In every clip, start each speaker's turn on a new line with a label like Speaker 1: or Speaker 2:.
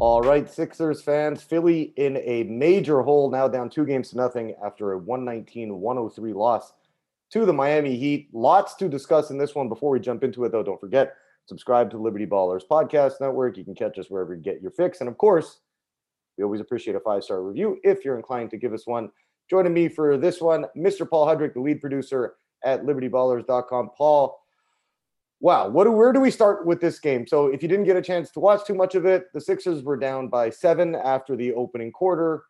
Speaker 1: All right, Sixers fans, Philly in a major hole, now down two games to nothing after a 119 103 loss to the Miami Heat. Lots to discuss in this one. Before we jump into it, though, don't forget subscribe to Liberty Ballers Podcast Network. You can catch us wherever you get your fix. And of course, we always appreciate a five star review if you're inclined to give us one. Joining me for this one, Mr. Paul Hudrick, the lead producer at libertyballers.com. Paul, wow, what do, where do we start with this game? So, if you didn't get a chance to watch too much of it, the Sixers were down by seven after the opening quarter.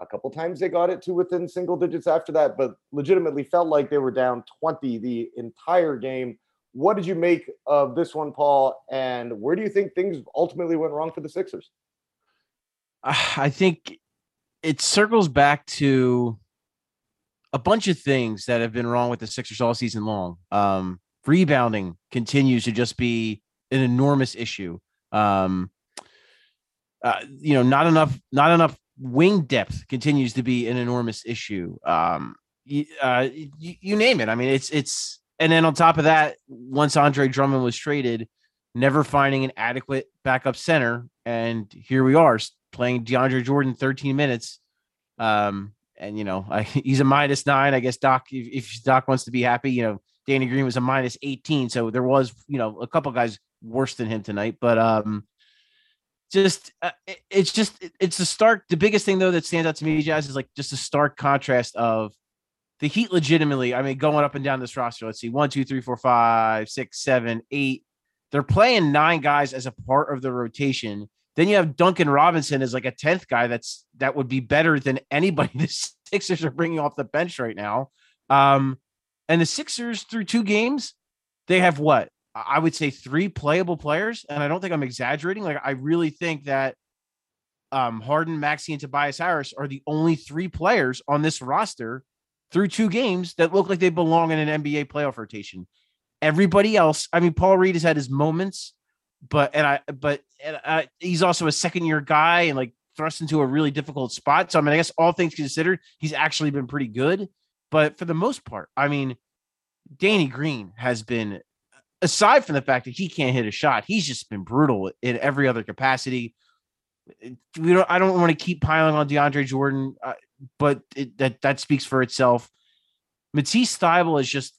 Speaker 1: A couple times they got it to within single digits after that, but legitimately felt like they were down 20 the entire game. What did you make of this one, Paul? And where do you think things ultimately went wrong for the Sixers?
Speaker 2: I think it circles back to a bunch of things that have been wrong with the Sixers all season long. Um, rebounding continues to just be an enormous issue. Um, uh, you know, not enough, not enough wing depth continues to be an enormous issue. Um, uh, you, you name it. I mean, it's it's, and then on top of that, once Andre Drummond was traded, never finding an adequate backup center, and here we are playing DeAndre Jordan 13 minutes. Um, and you know, I, he's a minus nine. I guess Doc, if, if Doc wants to be happy, you know, Danny Green was a minus 18. So there was, you know, a couple guys worse than him tonight. But um, just uh, it, it's just it, it's the stark. The biggest thing though that stands out to me, Jazz, is like just a stark contrast of the Heat. Legitimately, I mean, going up and down this roster. Let's see, one, two, three, four, five, six, seven, eight. They're playing nine guys as a part of the rotation. Then you have Duncan Robinson as like a tenth guy. That's that would be better than anybody the Sixers are bringing off the bench right now. Um, and the Sixers through two games, they have what I would say three playable players, and I don't think I'm exaggerating. Like I really think that um, Harden, Maxey, and Tobias Harris are the only three players on this roster through two games that look like they belong in an NBA playoff rotation. Everybody else, I mean, Paul Reed has had his moments, but and I, but and I, he's also a second year guy and like thrust into a really difficult spot. So I mean, I guess all things considered, he's actually been pretty good. But for the most part, I mean, Danny Green has been, aside from the fact that he can't hit a shot, he's just been brutal in every other capacity. We don't. I don't want to keep piling on DeAndre Jordan, uh, but it, that that speaks for itself. Matisse Thybulle has just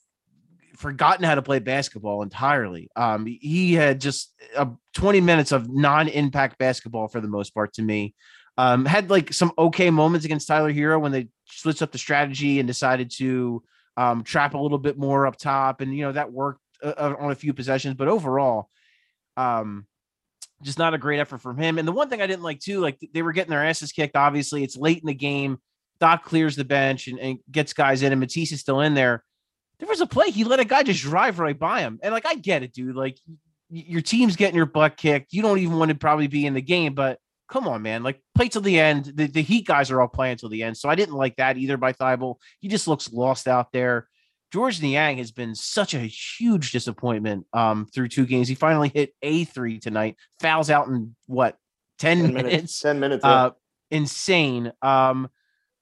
Speaker 2: forgotten how to play basketball entirely. Um, he had just uh, 20 minutes of non-impact basketball for the most part to me. Um, had like some okay moments against Tyler Herro when they switched up the strategy and decided to um, trap a little bit more up top, and you know that worked uh, uh, on a few possessions. But overall, um, just not a great effort from him. And the one thing I didn't like too, like they were getting their asses kicked. Obviously, it's late in the game. Doc clears the bench and, and gets guys in, and Matisse is still in there. There was a play he let a guy just drive right by him, and like I get it, dude. Like your team's getting your butt kicked. You don't even want to probably be in the game, but come on, man. Like play till the end. The, the Heat guys are all playing till the end. So I didn't like that either by Thybulle. He just looks lost out there. George Niang has been such a huge disappointment um, through two games. He finally hit a three tonight, fouls out in what 10, 10 minutes, minutes,
Speaker 1: 10 minutes.
Speaker 2: Uh, insane. Um,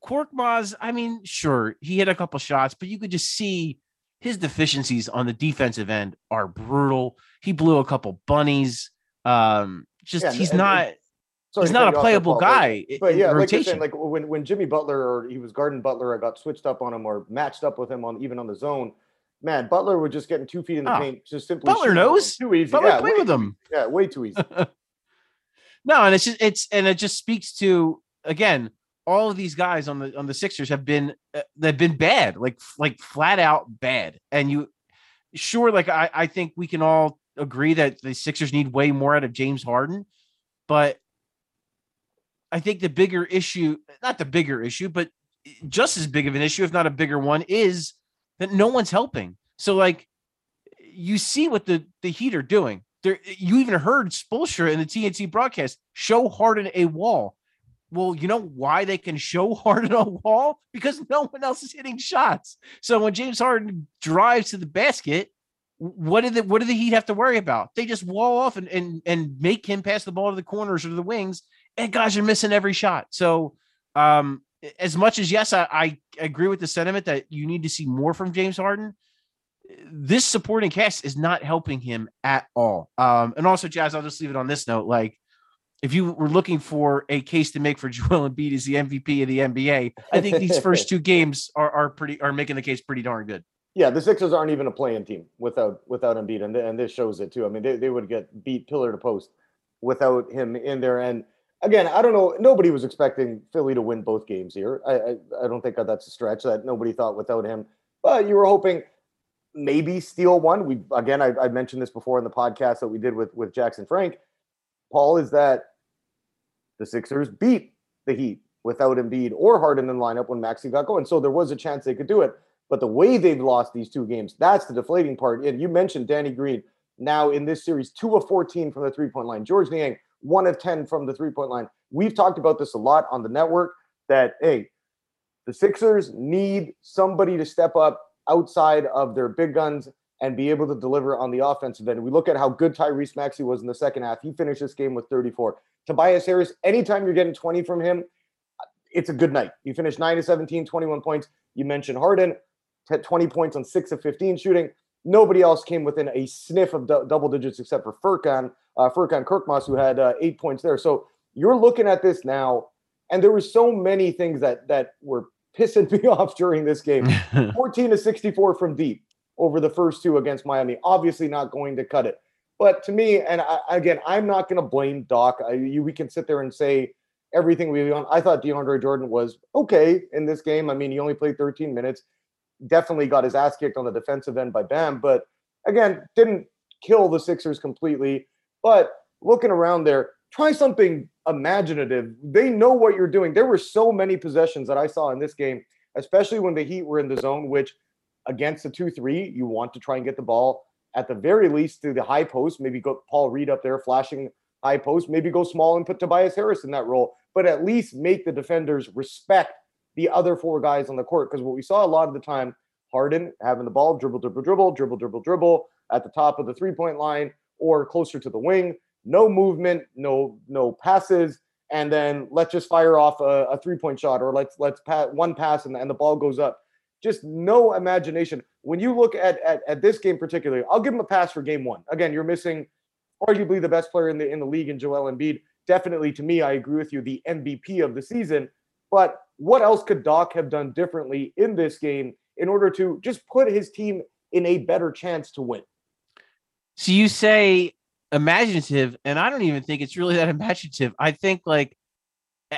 Speaker 2: Korkmaz, I mean, sure, he hit a couple shots, but you could just see his deficiencies on the defensive end are brutal. He blew a couple bunnies. Um, just yeah, he's and, not Sorry he's not a playable guy.
Speaker 1: But, but yeah, like you're saying, like when, when Jimmy Butler or he was guarding Butler, I got switched up on him or matched up with him on even on the zone. Man, Butler would just getting two feet in the oh, paint, just simply.
Speaker 2: Butler knows
Speaker 1: too easy.
Speaker 2: Butler yeah, play with him.
Speaker 1: Yeah, way too easy.
Speaker 2: no, and it's just it's and it just speaks to again all of these guys on the on the Sixers have been uh, they've been bad, like like flat out bad. And you sure, like I I think we can all agree that the Sixers need way more out of James Harden, but I think the bigger issue, not the bigger issue, but eh, just as big of an issue, if not a bigger one, is that no one's helping. So, like, you see what the the Heat are doing. There, you even heard Spoelstra in the TNT broadcast show Harden a wall. Well, you know why they can show Harden a wall? Because no one else is hitting shots. So when James Harden drives to the basket, what did the what do the Heat have to worry about? They just wall off and and and make him pass the ball to the corners or the wings, and guys are missing every shot. So, um, as much as yes, I, I agree with the sentiment that you need to see more from James Harden. This supporting cast is not helping him at all. Um, and also, Jazz, I'll just leave it on this note. Like, if you were looking for a case to make for Joel Embiid as the MVP of the NBA, I think these first two games are are pretty are making the case pretty darn good.
Speaker 1: Yeah, the Sixers aren't even a playing team without without Embiid, and and this shows it too. I mean, they, they would get beat pillar to post without him in there. And again, I don't know. Nobody was expecting Philly to win both games here. I I, I don't think that's a stretch that nobody thought without him. But you were hoping maybe steal one. We again, I, I mentioned this before in the podcast that we did with with Jackson Frank. Paul is that the Sixers beat the Heat without Embiid or Harden in lineup when Maxey got going. So there was a chance they could do it. But the way they've lost these two games, that's the deflating part. And you mentioned Danny Green now in this series, two of 14 from the three point line. George Niang, one of 10 from the three point line. We've talked about this a lot on the network that, hey, the Sixers need somebody to step up outside of their big guns and be able to deliver on the offensive end. We look at how good Tyrese Maxey was in the second half. He finished this game with 34. Tobias Harris, anytime you're getting 20 from him, it's a good night. You finished 9 to 17, 21 points. You mentioned Harden, 20 points on 6 of 15 shooting. Nobody else came within a sniff of d- double digits except for Furkan, uh, Furkan Korkmaz, who had uh, eight points there. So you're looking at this now, and there were so many things that that were pissing me off during this game. 14 to 64 from deep over the first two against Miami. Obviously, not going to cut it. But to me, and I, again, I'm not going to blame Doc. I, you, we can sit there and say everything we on. I thought DeAndre Jordan was okay in this game. I mean, he only played 13 minutes. Definitely got his ass kicked on the defensive end by Bam, but again, didn't kill the Sixers completely. But looking around there, try something imaginative. They know what you're doing. There were so many possessions that I saw in this game, especially when the Heat were in the zone, which against the 2 3, you want to try and get the ball at the very least to the high post. Maybe go Paul Reed up there flashing high post. Maybe go small and put Tobias Harris in that role, but at least make the defenders respect the other four guys on the court. Because what we saw a lot of the time, Harden having the ball, dribble, dribble, dribble, dribble, dribble, dribble at the top of the three point line or closer to the wing. No movement, no no passes, and then let's just fire off a, a three point shot or let's let's pass one pass and, and the ball goes up just no imagination. When you look at, at, at this game particularly, I'll give him a pass for game one. Again, you're missing arguably the best player in the in the league in Joel Embiid. Definitely to me, I agree with you, the MVP of the season. But what else could Doc have done differently in this game in order to just put his team in a better chance to win?
Speaker 2: So you say imaginative, and I don't even think it's really that imaginative. I think like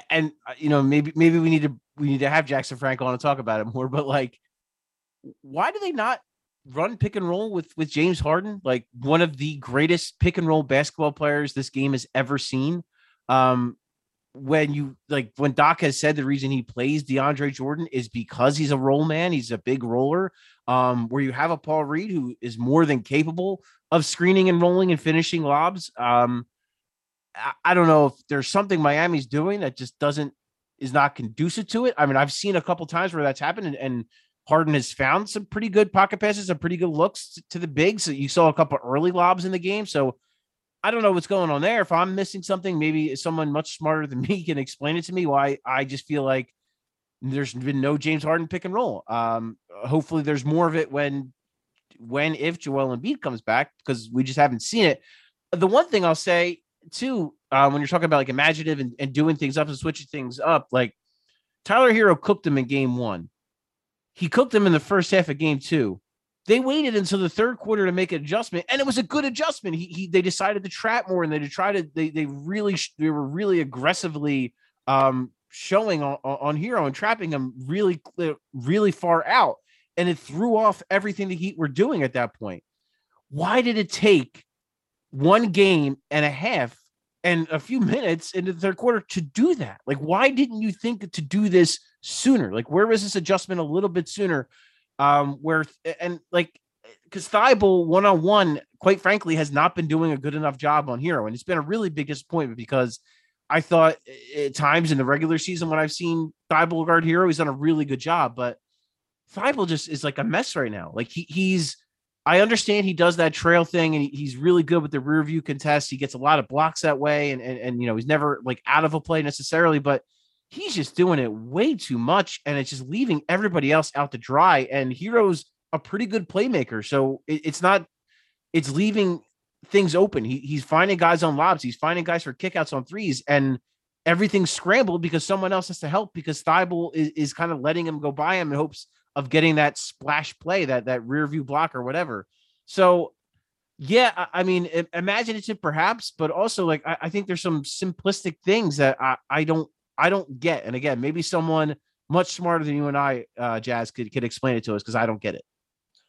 Speaker 2: and uh, you know maybe maybe we need to we need to have Jackson Frank on to talk about it more. But like, why do they not run pick and roll with with James Harden, like one of the greatest pick and roll basketball players this game has ever seen? Um, when you like when Doc has said the reason he plays DeAndre Jordan is because he's a roll man, he's a big roller. Um, where you have a Paul Reed who is more than capable of screening and rolling and finishing lobs. Um, I, I don't know if there's something Miami's doing that just doesn't is not conducive to it. I mean, I've seen a couple times where that's happened, and, and Harden has found some pretty good pocket passes, some pretty good looks to the bigs. You saw a couple early lobs in the game, so I don't know what's going on there. If I'm missing something, maybe someone much smarter than me can explain it to me. Why I just feel like there's been no James Harden pick and roll. Um, hopefully, there's more of it when, when if Joel Embiid comes back because we just haven't seen it. The one thing I'll say too, uh, when you're talking about like imaginative and, and doing things up and switching things up, like Tyler Herro cooked them in game one. He cooked them in the first half of game two. They waited until the third quarter to make an adjustment, and it was a good adjustment. He, he they decided to trap more, and they tried to they they really they were really aggressively um showing on, on Herro and trapping him really really far out, and it threw off everything the Heat were doing at that point. Why did it take one game and a half and a few minutes into the third quarter to do that. Like, why didn't you think to do this sooner? Like, where was this adjustment a little bit sooner? Um, where and like because Thybulle one on one, quite frankly, has not been doing a good enough job on Herro, and it's been a really big disappointment because I thought eh, at times in the regular season when I've seen Thybulle guard Herro, he's done a really good job, but Thybulle just is like a mess right now. Like he he's I understand he does that trail thing and he's really good with the rear view contest. He gets a lot of blocks that way and, and, and, you know, he's never like out of a play necessarily, but he's just doing it way too much and it's just leaving everybody else out to dry. And Herro's a pretty good playmaker. So it, it's not, it's leaving things open. He, he's finding guys on lobs. He's finding guys for kickouts on threes, and everything's scrambled because someone else has to help because Thybulle is, is kind of letting him go by him in hopes of getting that splash play, that that rear view block or whatever. So yeah, I, I mean, imaginative perhaps, but also like I, I, think there's some simplistic things that I, I don't I don't get. And again, maybe someone much smarter than you and I, uh, Jazz, could could explain it to us because I don't get it.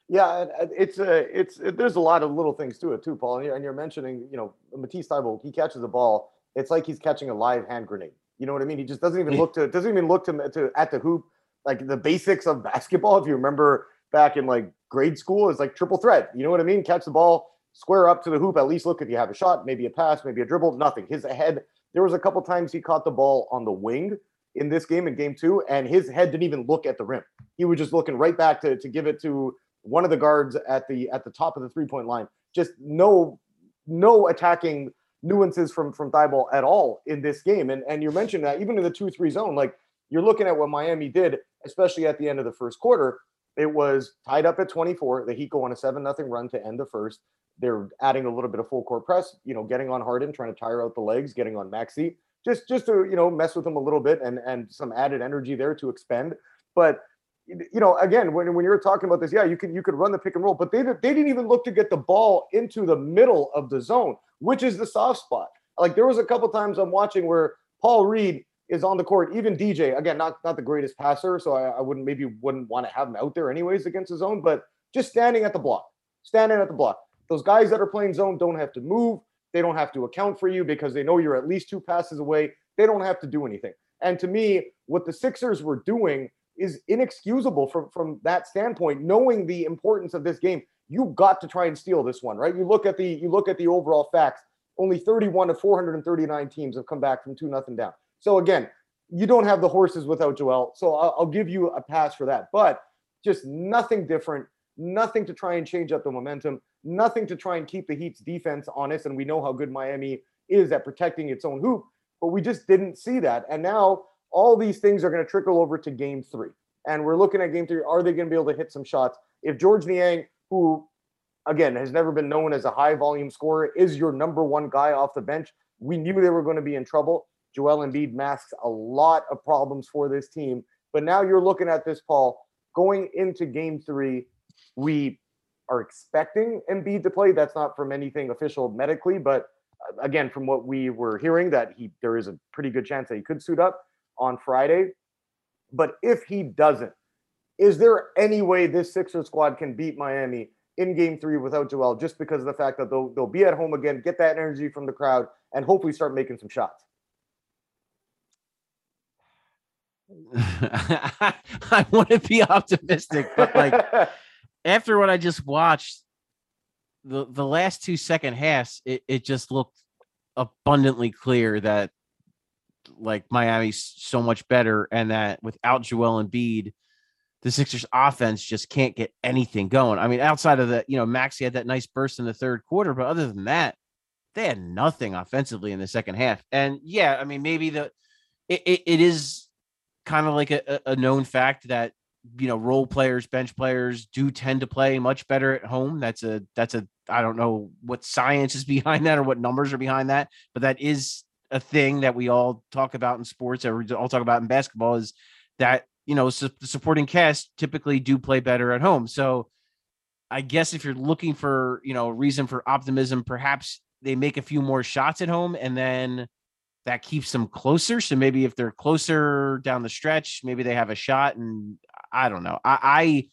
Speaker 1: Yeah, it's a it's it, there's a lot of little things to it too, Paul. And you're, and you're mentioning, you know, Matisse Thybulle, he catches the ball. It's like he's catching a live hand grenade. You know what I mean? He just doesn't even look to doesn't even look to, to at the hoop like the basics of basketball. If you remember back in like grade school, is like triple threat. You know what I mean? Catch the ball, square up to the hoop. At least look if you have a shot, maybe a pass, maybe a dribble. Nothing. His head. There was a couple times he caught the ball on the wing in this game in game two, and his head didn't even look at the rim. He was just looking right back to to give it to one of the guards at the at the top of the three point line. Just no no attacking nuances from from Thybulle at all in this game. And and you mentioned that even in the two three zone, like you're looking at what Miami did, especially at the end of the first quarter. It was tied up at 24. The Heat go on a seven nothing run to end the first. They're adding a little bit of full court press, you know, getting on Harden, trying to tire out the legs, getting on Maxey, just just to you know mess with him a little bit and and some added energy there to expend. But you know, again, when, when you're talking about this, yeah, you can you could run the pick and roll, but they they didn't even look to get the ball into the middle of the zone, which is the soft spot. Like there was a couple times I'm watching where Paul Reed is on the court, even DJ. Again, not not the greatest passer, so I, I wouldn't maybe wouldn't want to have him out there anyways against his zone, but just standing at the block, standing at the block. Those guys that are playing zone don't have to move. They don't have to account for you because they know you're at least two passes away. They don't have to do anything. And to me, what the Sixers were doing is inexcusable from from that standpoint knowing the importance of this game. You've got to try and steal this one right? You look at the you look at the overall facts. Only 31 of 439 teams have come back from 2 nothing down. So again you don't have the horses without joel so I'll, I'll give you a pass for that. But just nothing different nothing to try and change up the momentum nothing to try and keep the heat's defense honest and we know how good miami is at protecting its own hoop but we just didn't see that. And now all these things are going to trickle over to game three. And we're looking at game three. Are they going to be able to hit some shots? If George Niang, who again has never been known as a high volume scorer, is your number one guy off the bench, we knew they were going to be in trouble. Joel Embiid masks a lot of problems for this team. But now you're looking at this, Paul, going into game three. We are expecting Embiid to play. That's not from anything official medically, but uh, again, from what we were hearing, that he there is a pretty good chance that he could suit up on Friday. But if he doesn't, is there any way this Sixer squad can beat Miami in game three without Joel just because of the fact that they'll, they'll be at home again, get that energy from the crowd, and hopefully start making some shots?
Speaker 2: I want to be optimistic, but like after what I just watched, the the last two second halves, it, it just looked abundantly clear that like Miami's so much better, and that without Joel Embiid, the Sixers offense just can't get anything going. I mean, outside of the, you know, Maxey had that nice burst in the third quarter, but other than that, they had nothing offensively in the second half. And yeah, I mean, maybe the it, it, it is kind of like a, a known fact that you know role players bench players do tend to play much better at home that's a that's a i don't know what science is behind that or what numbers are behind that but that is a thing that we all talk about in sports or we all talk about in basketball is that you know su- the supporting cast typically do play better at home. So i guess if you're looking for you know reason for optimism perhaps they make a few more shots at home and then that keeps them closer. So maybe if they're closer down the stretch maybe they have a shot and i don't know. I, I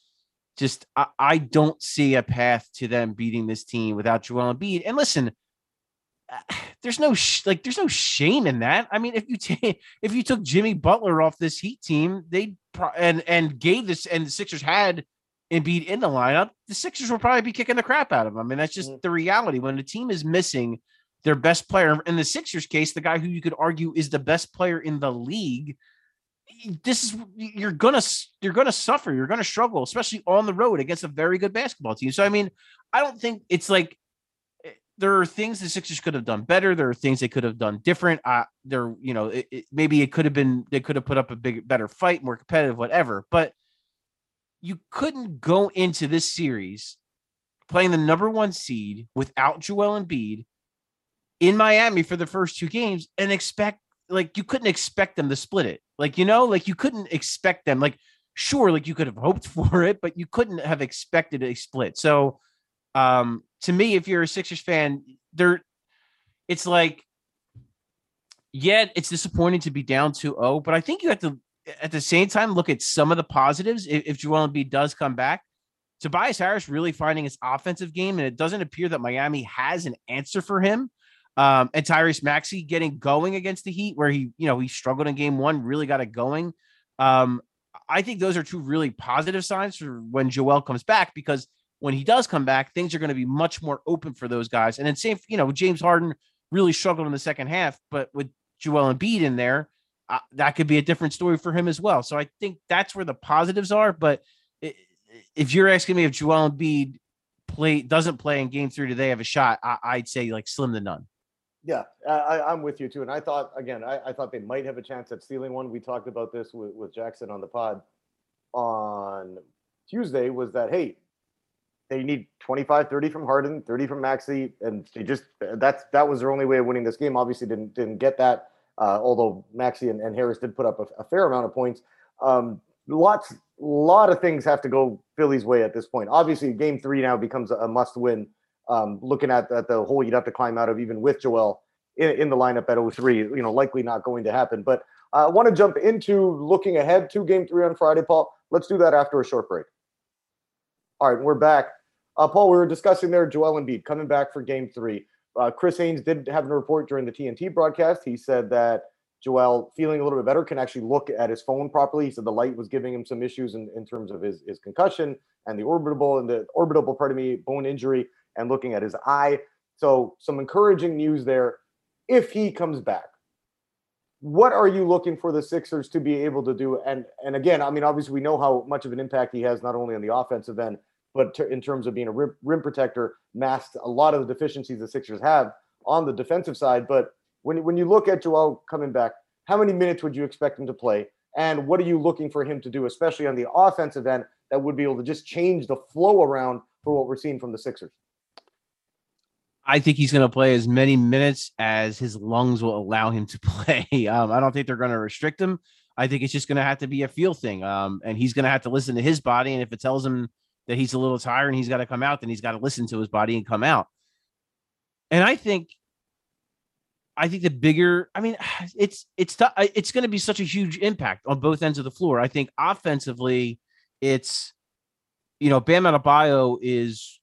Speaker 2: just I, I, don't see a path to them beating this team without Joel Embiid. And listen, there's no sh- like there's no shame in that. I mean, if you take if you took Jimmy Butler off this Heat team, they pro- and and gave this and the Sixers had Embiid in the lineup, the Sixers will probably be kicking the crap out of them. I mean, that's just mm-hmm. the reality. When the team is missing their best player, in the Sixers case, the guy who you could argue is the best player in the league, this is you're gonna you're gonna suffer. You're gonna struggle, especially on the road against a very good basketball team. So I mean, I don't think it's like there are things the Sixers could have done better. There are things they could have done different. Uh, there, you know, it, it, maybe it could have been they could have put up a big, better fight, more competitive, whatever. But you couldn't go into this series playing the number one seed without Joel Embiid in Miami for the first two games and expect like you couldn't expect them to split it. Like, you know, like you couldn't expect them. Like, sure, like you could have hoped for it, but you couldn't have expected a split. So um to me, if you're a Sixers fan, there it's like yeah, it's disappointing to be down 2-0, but I think you have to at the same time look at some of the positives if, if Joel Embiid does come back. Tobias Harris really finding his offensive game, and it doesn't appear that Miami has an answer for him. Um, and Tyrese Maxey getting going against the Heat, where he, you know, he struggled in game one, really got it going. Um, I think those are two really positive signs for when Joel comes back, because when he does come back, things are going to be much more open for those guys. And then same, you know, James Harden really struggled in the second half, but with Joel Embiid in there, uh, that could be a different story for him as well. So I think that's where the positives are. But if you're asking me if Joel Embiid play doesn't play in Game Three today, have a shot, I, would say like slim to none.
Speaker 1: Yeah, I, am with you too. And I thought again, I, I, thought they might have a chance at stealing one. We talked about this with, with Jackson on the pod on Tuesday. Was that hey, they need 25, 30 from Harden, 30 from Maxey, and they just that's that was their only way of winning this game. Obviously, didn't didn't get that. Uh, although Maxey and, and, Harris did put up a, a fair amount of points. Um, lots, lot of things have to go Philly's way at this point. Obviously, Game Three now becomes a, a must-win um, looking at, at the hole you'd have to climb out of, even with Joel in, in the lineup at 03, you know, likely not going to happen. But I want to jump into looking ahead to game three on Friday, Paul. Let's do that after a short break. All right, we're back. Uh, Paul, we were discussing there Joel Embiid coming back for game three. Uh, Chris Haynes did have a report during the TNT broadcast. He said that Joel, feeling a little bit better, can actually look at his phone properly. He said the light was giving him some issues in, in terms of his, his concussion and the orbital and the orbital, pardon me, bone injury and looking at his eye. So some encouraging news there. If he comes back, what are you looking for the Sixers to be able to do? And and again, I mean, obviously we know how much of an impact he has not only on the offensive end, but t- in terms of being a rim, rim protector, masked a lot of the deficiencies the Sixers have on the defensive side. But when when you look at Joel coming back, how many minutes would you expect him to play? And what are you looking for him to do, especially on the offensive end, that would be able to just change the flow around for what we're seeing from the Sixers?
Speaker 2: I think he's going to play as many minutes as his lungs will allow him to play. Um, I don't think they're going to restrict him. I think it's just going to have to be a feel thing. Um, and he's going to have to listen to his body. And if it tells him that he's a little tired and he's got to come out, then he's got to listen to his body and come out. And I think, I think the bigger, I mean, it's it's it's going to be such a huge impact on both ends of the floor. I think offensively, it's you know, Bam Adebayo is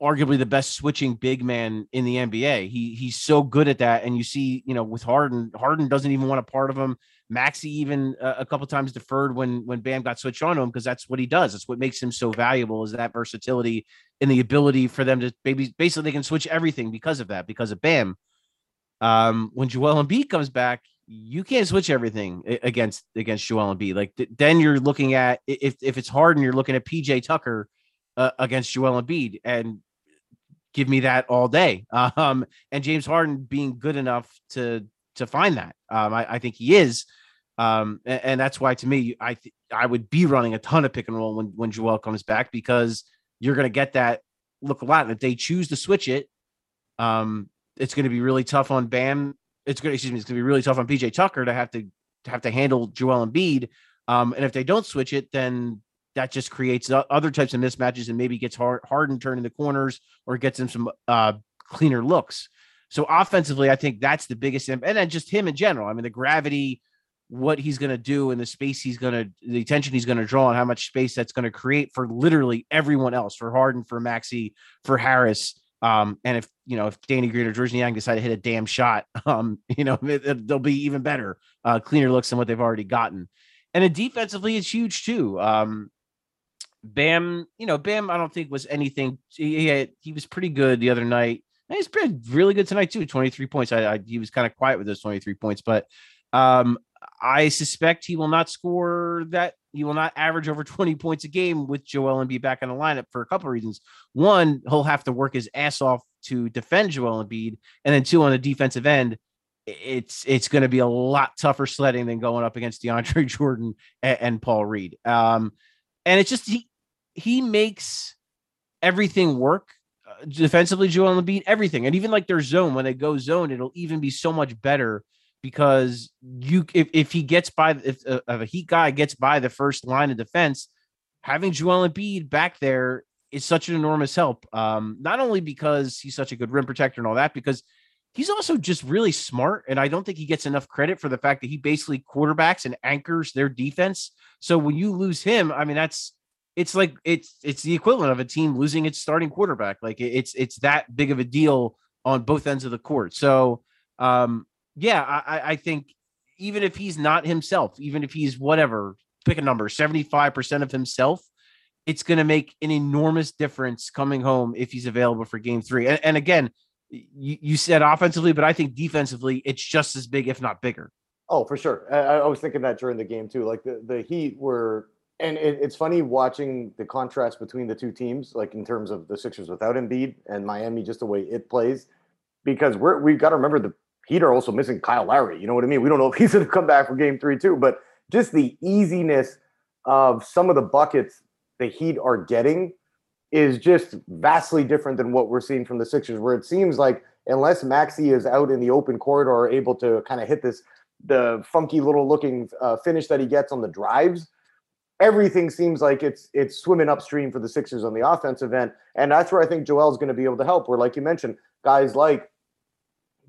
Speaker 2: arguably the best switching big man in the NBA. He he's so good at that, and you see, you know, with Harden, Harden doesn't even want a part of him. Maxey even uh, a couple times deferred when when Bam got switched on him because that's what he does. That's what makes him so valuable is that versatility and the ability for them to maybe basically they can switch everything because of that because of Bam. Um, when Joel Embiid comes back, you can't switch everything against against Joel Embiid. Like th- then you're looking at if if it's Harden, you're looking at PJ Tucker. Uh, against Joel Embiid, and give me that all day. Um, and James Harden being good enough to to find that. Um, I, I, think he is. Um, and, and, that's why to me, I th- I would be running a ton of pick and roll when when Joel comes back because you're going to get that look a lot. And if they choose to switch it, um, it's going to be really tough on Bam. It's going to excuse me. It's going to be really tough on PJ Tucker to have to, to have to handle Joel and Embiid. Um, and if they don't switch it, then that just creates other types of mismatches and maybe gets hard Harden turning the corners or gets him some uh, cleaner looks. So offensively, I think that's the biggest, and then just him in general. I mean, the gravity, what he's going to do, and the space he's going to, the attention he's going to draw, and how much space that's going to create for literally everyone else, for Harden, for Maxey, for Harris. Um, and if you know if Danny Green or George Niang decide to hit a damn shot, um, you know it, they'll be even better, uh, cleaner looks than what they've already gotten. And then defensively, it's huge too. Um, Bam, you know, Bam, I don't think was anything. He had, he was pretty good the other night. And he's been really good tonight too. Twenty three points. I, I, he was kind of quiet with those twenty three points, but um, I suspect he will not score that. He will not average over twenty points a game with Joel Embiid back in the lineup for a couple of reasons. One, he'll have to work his ass off to defend Joel Embiid, and then two, on the defensive end, it's it's going to be a lot tougher sledding than going up against DeAndre Jordan and, and Paul Reed. Um, and it's just he he makes everything work defensively, Joel Embiid, everything, and even like their zone when they go zone, it'll even be so much better because you if, if he gets by if, uh, if a Heat guy gets by the first line of defense, having Joel Embiid back there is such an enormous help. Um, not only because he's such a good rim protector and all that, because he's also just really smart. And I don't think he gets enough credit for the fact that he basically quarterbacks and anchors their defense. So when you lose him, I mean, that's it's like it's it's the equivalent of a team losing its starting quarterback. Like it's it's that big of a deal on both ends of the court. So um, yeah, I, I think even if he's not himself, even if he's whatever, pick a number, 75% of himself, it's going to make an enormous difference coming home if he's available for game three. And, and again, you, you, said offensively, but I think defensively, it's just as big, if not bigger.
Speaker 1: Oh, for sure. I, I was thinking that during the game too. Like the, the Heat were, and it, it's funny watching the contrast between the two teams, like in terms of the Sixers without Embiid and Miami, just the way it plays, because we're we've got to remember the Heat are also missing Kyle Lowry. You know what I mean? We don't know if he's going to come back for Game Three too, but just the easiness of some of the buckets the Heat are getting is just vastly different than what we're seeing from the Sixers, where it seems like unless Maxey is out in the open corridor, able to kind of hit this the funky little looking uh, finish that he gets on the drives, everything seems like it's it's swimming upstream for the Sixers on the offensive end, and that's where I think Joel's going to be able to help. Where, like you mentioned, guys like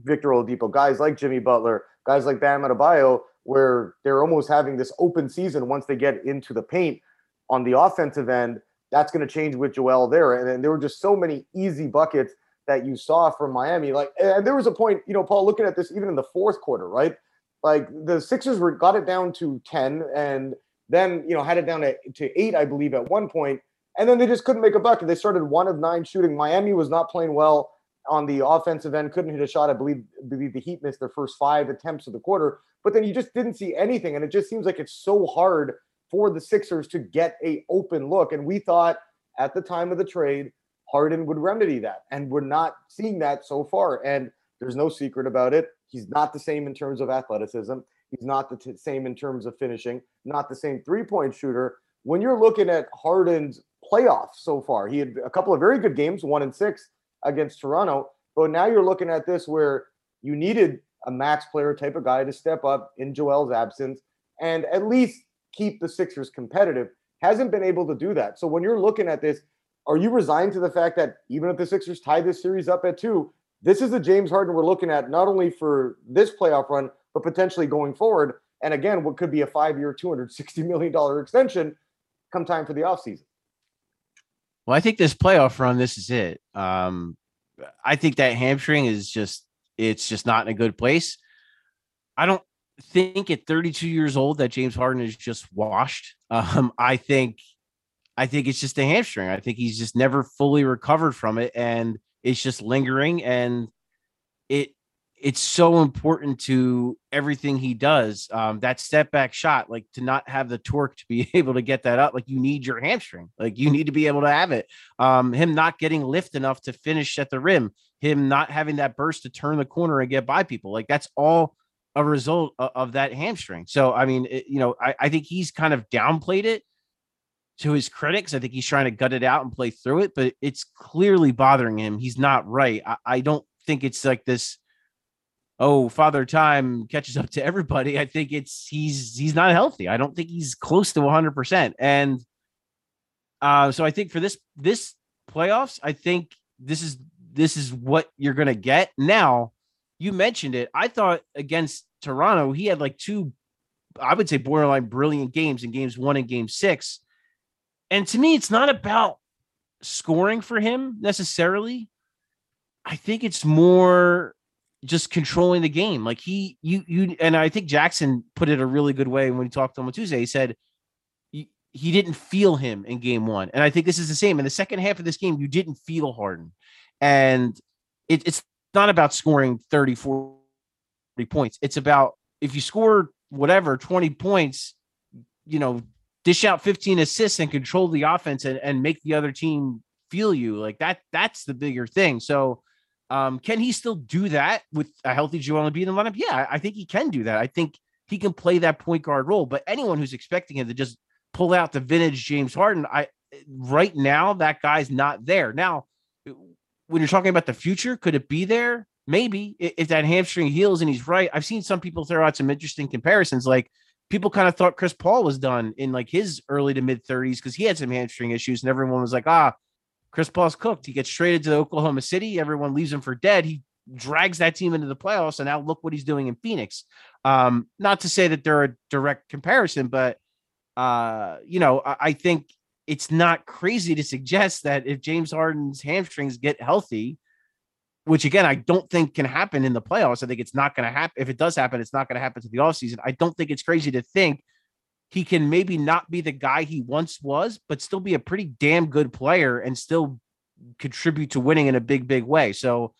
Speaker 1: Victor Oladipo, guys like Jimmy Butler, guys like Bam Adebayo, where they're almost having this open season once they get into the paint on the offensive end. That's going to change with Joel there, and, and there were just so many easy buckets that you saw from Miami. Like, and there was a point, you know, Paul, looking at this even in the fourth quarter, right? Like the Sixers were got it down to ten, and then you know had it down to, to eight, I believe, at one point, and then they just couldn't make a bucket. They started one of nine shooting. Miami was not playing well on the offensive end, couldn't hit a shot. I believe, believe the Heat missed their first five attempts of the quarter, but then you just didn't see anything. And it just seems like it's so hard for the Sixers to get a open look. And we thought at the time of the trade, Harden would remedy that. And we're not seeing that so far. And there's no secret about it. He's not the same in terms of athleticism. He's not the t- same in terms of finishing, not the same three point shooter. When you're looking at Harden's playoffs so far, he had a couple of very good games, one and six against Toronto. But now you're looking at this where you needed a max player type of guy to step up in Joel's absence and at least keep the Sixers competitive. Hasn't been able to do that. So when you're looking at this, are you resigned to the fact that even if the Sixers tie this series up at two, this is the James Harden we're looking at not only for this playoff run, but potentially going forward. And again, what could be a five year, $260 million extension come time for the offseason.
Speaker 2: Well, I think this playoff run, this is it. Um, I think that hamstring is just it's just not in a good place. I don't think at 32 years old that James Harden is just washed. Um, I think I think it's just a hamstring. I think he's just never fully recovered from it and it's just lingering and it's so important to everything he does. Um, that step back shot, like to not have the torque to be able to get that up, like you need your hamstring, like you need to be able to have it. Um, him not getting lift enough to finish at the rim, him not having that burst to turn the corner and get by people, like that's all a result of, of that hamstring. So, I mean, it, you know, I, I think he's kind of downplayed it to his critics. I think he's trying to gut it out and play through it, but it's clearly bothering him. He's not right. I, I don't think it's like this oh, Father Time catches up to everybody. I think it's he's he's not healthy. I don't think he's close to 100%. And uh, so I think for this this playoffs, I think this is this is what you're going to get. Now, you mentioned it. I thought against Toronto, he had like two I would say borderline brilliant games in games 1 and game 6. And to me, it's not about scoring for him necessarily. I think it's more just controlling the game. Like he, you, you, and I think Jackson put it a really good way when he talked to him on Tuesday. He said he, he didn't feel him in game one. And I think this is the same. In the second half of this game, you didn't feel Harden. And it, it's not about scoring 30, 40 points. It's about if you score whatever 20 points, you know, dish out 15 assists and control the offense and, and make the other team feel you like that. That's the bigger thing. So, um, can he still do that with a healthy Joel Embiid in the lineup? Yeah, I think he can do that. I think he can play that point guard role. But anyone who's expecting him to just pull out the vintage James Harden, I right now that guy's not there. Now, when you're talking about the future, could it be there? Maybe if that hamstring heals and he's right. I've seen some people throw out some interesting comparisons. Like people kind of thought Chris Paul was done in like his early to mid 30s because he had some hamstring issues, and everyone was like, ah, Chris Paul's cooked. He gets traded to Oklahoma City. Everyone leaves him for dead. He drags that team into the playoffs, and now look what he's doing in Phoenix. Um, not to say that they're a direct comparison, but uh, you know, I, I think it's not crazy to suggest that if James Harden's hamstrings get healthy, which again, I don't think can happen in the playoffs. I think it's not going to happen. If it does happen, it's not going to happen to the offseason. I don't think it's crazy to think he can maybe not be the guy he once was, but still be a pretty damn good player and still contribute to winning in a big, big way. So,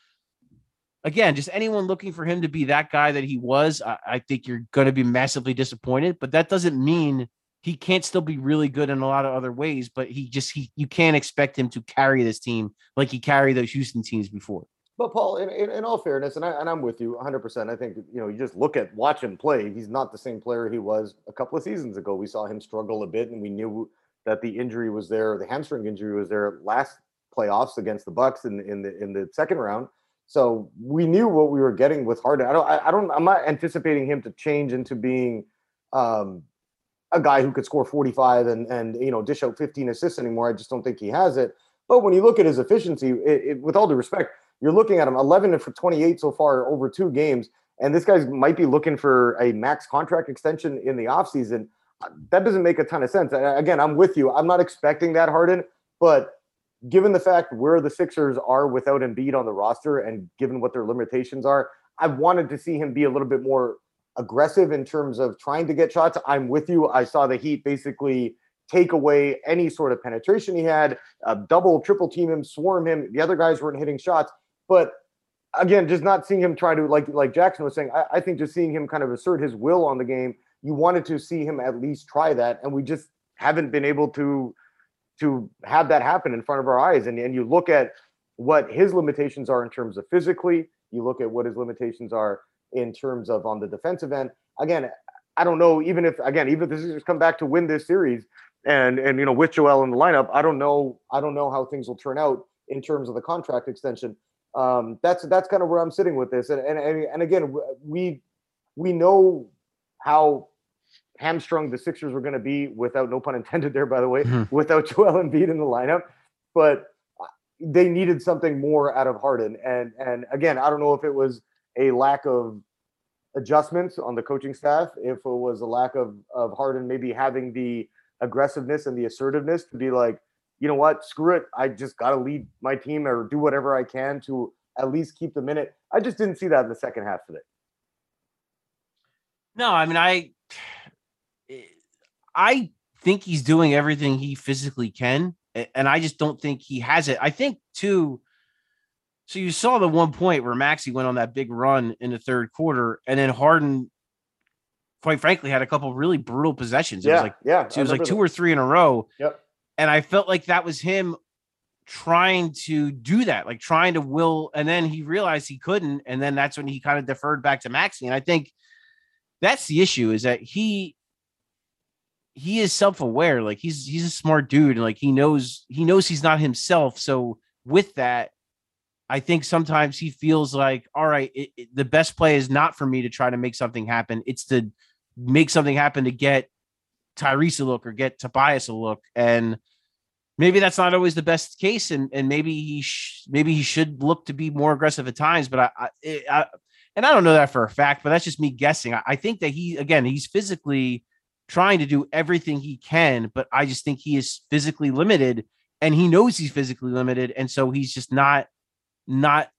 Speaker 2: again, just anyone looking for him to be that guy that he was, I, I think you're going to be massively disappointed. But that doesn't mean he can't still be really good in a lot of other ways, but he just he you can't expect him to carry this team like he carried those Houston teams before.
Speaker 1: But Paul, in, in, in all fairness, and, I, and I'm with you 100. percent I think you know you just look at watch him play. He's not the same player he was a couple of seasons ago. We saw him struggle a bit, and we knew that the injury was there. The hamstring injury was there last playoffs against the Bucks in in the in the second round. So we knew what we were getting with Harden. I don't. I, I don't. I'm not anticipating him to change into being um, a guy who could score 45 and and you know dish out 15 assists anymore. I just don't think he has it. But when you look at his efficiency, it, it, with all due respect, you're looking at him 11 for 28 so far over two games, and this guy might be looking for a max contract extension in the offseason. That doesn't make a ton of sense. Again, I'm with you. I'm not expecting that Harden, but given the fact where the Sixers are without Embiid on the roster and given what their limitations are, I wanted to see him be a little bit more aggressive in terms of trying to get shots. I'm with you. I saw the Heat basically take away any sort of penetration he had, uh, double, triple team him, swarm him. The other guys weren't hitting shots, but again, just not seeing him try to like like Jackson was saying. I, I think just seeing him kind of assert his will on the game. You wanted to see him at least try that, and we just haven't been able to to have that happen in front of our eyes. And and you look at what his limitations are in terms of physically. You look at what his limitations are in terms of on the defensive end. Again, I don't know. Even if again, even if the Sixers come back to win this series, and and you know with Joel in the lineup, I don't know. I don't know how things will turn out in terms of the contract extension. Um, that's that's kind of where I'm sitting with this. And and and again, we we know how hamstrung the Sixers were going to be without no pun intended there, by the way, mm-hmm. without Joel Embiid in the lineup. But they needed something more out of Harden. And and again, I don't know if it was a lack of adjustments on the coaching staff, if it was a lack of of Harden maybe having the aggressiveness and the assertiveness to be like, you know what, screw it, I just got to lead my team or do whatever I can to at least keep the minute. I just didn't see that in the second half today.
Speaker 2: No, I mean I eh, I think he's doing everything he physically can and I just don't think he has it. I think too so you saw the one point where Maxey went on that big run in the third quarter, and then Harden, quite frankly, had a couple really brutal possessions. It
Speaker 1: yeah,
Speaker 2: was like
Speaker 1: yeah,
Speaker 2: it was like two that. or three in a row.
Speaker 1: Yep.
Speaker 2: And I felt like that was him trying to do that, like trying to will, and then he realized he couldn't, and then that's when he kind of deferred back to Maxey. And I think that's the issue is that he he is self-aware, like he's he's a smart dude, and like he knows he knows he's not himself. So with that, I think sometimes he feels like, all right, it, it, the best play is not for me to try to make something happen. It's to make something happen to get Tyrese a look or get Tobias a look. And maybe that's not always the best case. And, and maybe he, sh- maybe he should look to be more aggressive at times, but I, I, eh, I, and I don't know that for a fact, but that's just me guessing. I, I think that he, again, he's physically trying to do everything he can, but I just think he is physically limited and he knows he's physically limited. And so he's just not, not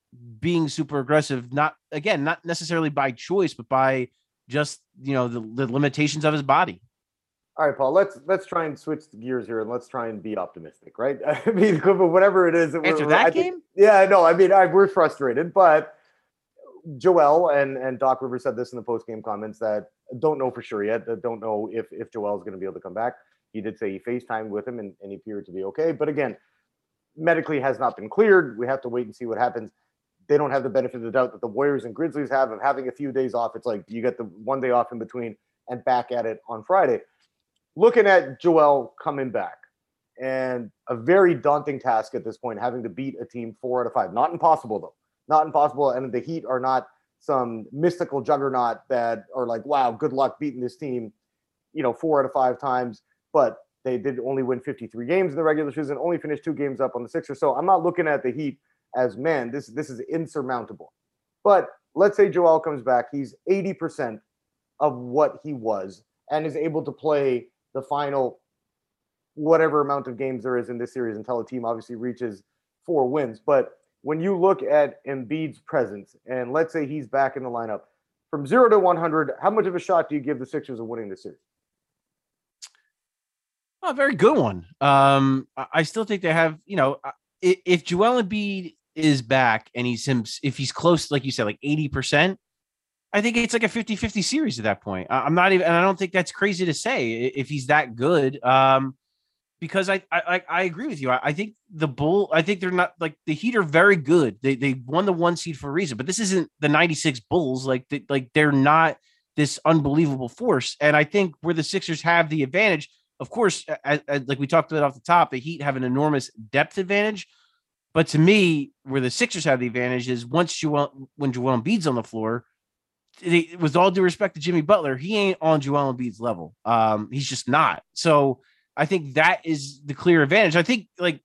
Speaker 2: being super aggressive, not again, not necessarily by choice, but by just you know the, the limitations of his body.
Speaker 1: All right, Paul. Let's let's try and switch gears here, and let's try and be optimistic, right? I mean, whatever it is,
Speaker 2: after that I game,
Speaker 1: think, yeah, no, I mean, I, we're frustrated, but Joel and and Doc Rivers said this in the post game comments that don't know for sure yet. That don't know if if Joel is going to be able to come back. He did say he FaceTimed with him and, and he appeared to be okay. But again, medically has not been cleared. We have to wait and see what happens. They don't have the benefit of the doubt that the Warriors and Grizzlies have of having a few days off. It's like you get the one day off in between and back at it on Friday. Looking at Joel coming back, and a very daunting task at this point, having to beat a team four out of five. Not impossible though, not impossible. And the Heat are not some mystical juggernaut that are like, wow, good luck beating this team, you know, four out of five times. But they did only win 53 games in the regular season, only finished two games up on the Sixers. So I'm not looking at the Heat as man, this this is insurmountable. But let's say Joel comes back, he's 80% of what he was and is able to play the final whatever amount of games there is in this series until a team obviously reaches four wins. But when you look at Embiid's presence, and let's say he's back in the lineup, from zero to 100, how much of a shot do you give the Sixers of winning the series?
Speaker 2: A very good one. Um, I still think they have, you know, if Joel Embiid is back and he's him, if he's close, like you said, like 80%, I think it's like a 50 50 series at that point. I'm not even, and I don't think that's crazy to say if he's that good. Um, because I, I, I agree with you. I, I, think the bull, I think they're not like the Heat are very good. They, they won the one seed for a reason, but this isn't the 96 Bulls. Like, they, like they're not this unbelievable force. And I think where the Sixers have the advantage, of course, as, as, like we talked about off the top, the Heat have an enormous depth advantage. But to me, where the Sixers have the advantage is once Joel, when Joel Embiid's on the floor, they, with all due respect to Jimmy Butler, he ain't on Joel Embiid's level. Um, he's just not. So I think that is the clear advantage. I think like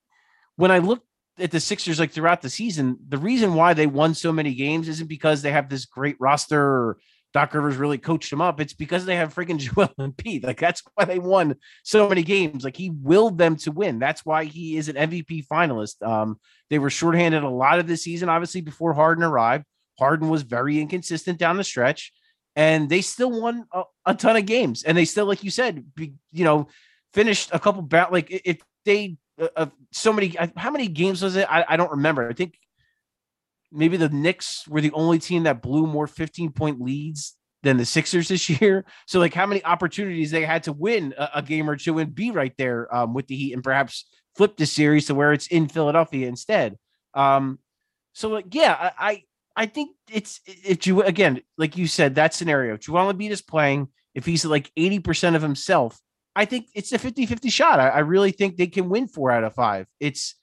Speaker 2: when I look at the Sixers like throughout the season, the reason why they won so many games isn't because they have this great roster or Doc Rivers really coached them up. It's because they have freaking Joel Embiid. Like that's why they won so many games. Like he willed them to win. That's why he is an MVP finalist. Um, they were shorthanded a lot of this season, obviously before Harden arrived. Harden was very inconsistent down the stretch, and they still won a, a ton of games. And they still, like you said, be, you know, finished a couple. Ba- like if they uh, uh, so many, how many games was it? I, I don't remember. I think maybe the Knicks were the only team that blew more 15 point leads than the Sixers this year. So, like, how many opportunities they had to win a, a game or two and be right there um, with the Heat and perhaps flip the series to where it's in Philadelphia instead. Um, so, like, yeah, I, I, I think it's if you again, like you said, that scenario, Joel Embiid is playing. If he's like 80% of himself, I think it's a 50 50 shot. I, I really think they can win four out of five. It's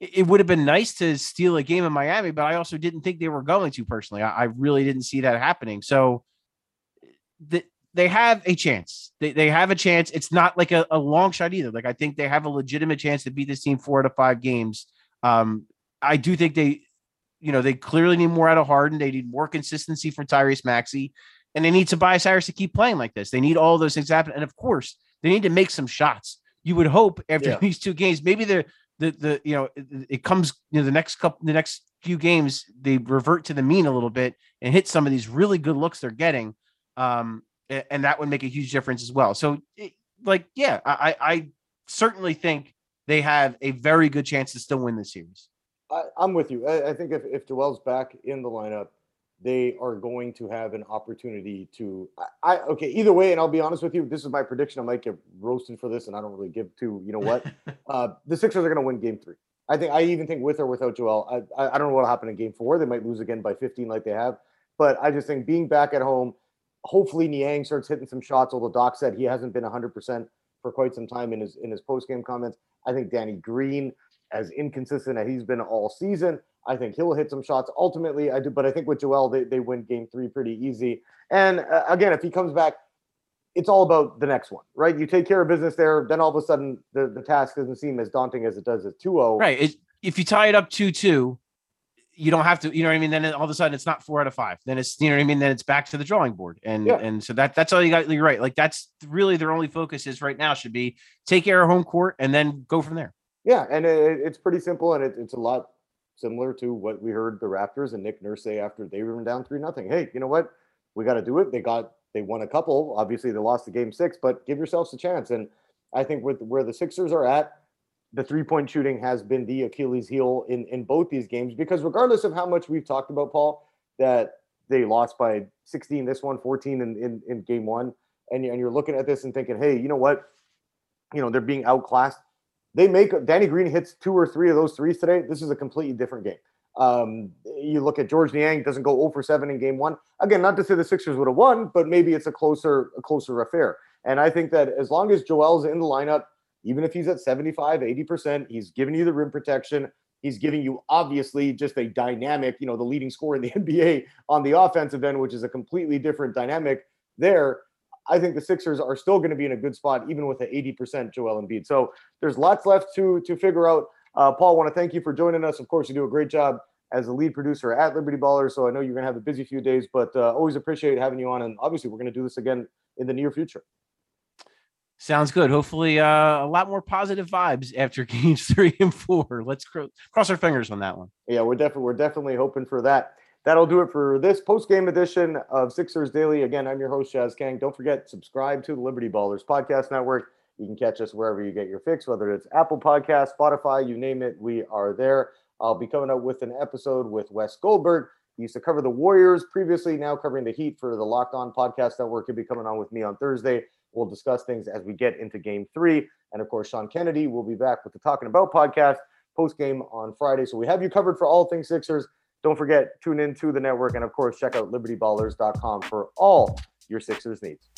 Speaker 2: it would have been nice to steal a game in Miami, but I also didn't think they were going to personally. I, I really didn't see that happening. So the, they have a chance. They, they have a chance. It's not like a, a, long shot either. Like I think they have a legitimate chance to beat this team four out of five games. Um, I do think they, you know, they clearly need more out of Harden. They need more consistency from Tyrese Maxey, and they need to Tobias Harris to keep playing like this. They need all those things happen, and of course, they need to make some shots. You would hope after yeah. these two games, maybe the the the you know it, it, comes you know the next couple the next few games they revert to the mean a little bit and hit some of these really good looks they're getting um and that would make a huge difference as well so it, like yeah i i certainly think they have a very good chance to still win the series
Speaker 1: I, am with you. I, I, think if, if Joel's back in the lineup they are going to have an opportunity to I, I, okay either way and i'll be honest with you this is my prediction i might get roasted for this and i don't really give to you know what? Uh the sixers are going to win game three. I think i even think with or without joel I, I, don't know what'll happen in game four they might lose again by 15 like they have but i just think being back at home hopefully niang starts hitting some shots although doc said he hasn't been 100% for quite some time in his in his post-game comments. I think danny green as inconsistent as he's been all season I think he'll hit some shots. Ultimately, I do, but I think with Joel, they, they win game three pretty easy. And uh, again, if he comes back, it's all about the next one, right? You take care of business there, then all of a sudden the, the task doesn't seem as daunting as it does at 2 0.
Speaker 2: Right. It, if you tie it up 2 2, you don't have to, you know what I mean? Then all of a sudden it's not four out of five. Then it's, you know what I mean? Then it's back to the drawing board. And, yeah. and so that, that's all you got. You're right. Like that's really their only focus is right now should be take care of home court and then go from there.
Speaker 1: Yeah. And it, it's pretty simple and it, it's a lot similar to what we heard the Raptors and Nick Nurse say after they were down three nothing. Hey, you know what? We got to do it. They got they won a couple. Obviously, they lost the game six, but give yourselves a chance. And I think with where the Sixers are at, the three point shooting has been the Achilles heel in in both these games because regardless of how much we've talked about Paul that they lost by 16 this one 14 in in, in game one and, and you're looking at this and thinking hey you know what you know they're being outclassed they make Danny Green hits two or three of those threes today. This is a completely different game. Um, you look at Georges Niang doesn't go 0 for 7 in game one. Again, not to say the Sixers would have won, but maybe it's a closer, a closer affair. And I think that as long as Joel's in the lineup, even if he's at 75, 80%, he's giving you the rim protection. He's giving you obviously just a dynamic, you know, the leading scorer in the NBA on the offensive end, which is a completely different dynamic there. I think the Sixers are still going to be in a good spot, even with an 80% Joel Embiid. So there's lots left to to figure out. Uh, Paul, I want to thank you for joining us. Of course, you do a great job as the lead producer at Liberty Ballers. So I know you're going to have a busy few days, but uh, always appreciate having you on. And obviously, we're going to do this again in the near future.
Speaker 2: Sounds good. Hopefully, uh, a lot more positive vibes after games three and four. Let's cr- cross our fingers on that one.
Speaker 1: Yeah, we're definitely we're definitely hoping for that. That'll do it for this post game edition of Sixers Daily. Again, I'm your host Jazz Kang. Don't forget subscribe to the Liberty Ballers Podcast Network. You can catch us wherever you get your fix, whether it's Apple Podcast, Spotify, you name it, we are there. I'll be coming up with an episode with Wes Goldberg. He used to cover the Warriors previously, now covering the Heat for the Locked On Podcast Network. He'll be coming on with me on Thursday. We'll discuss things as we get into game three. And of course, Sean Kennedy will be back with the Talking About podcast post game on Friday. So we have you covered for all things Sixers. Don't forget, tune in to the network. And of course, check out libertyballers.com for all your Sixers needs.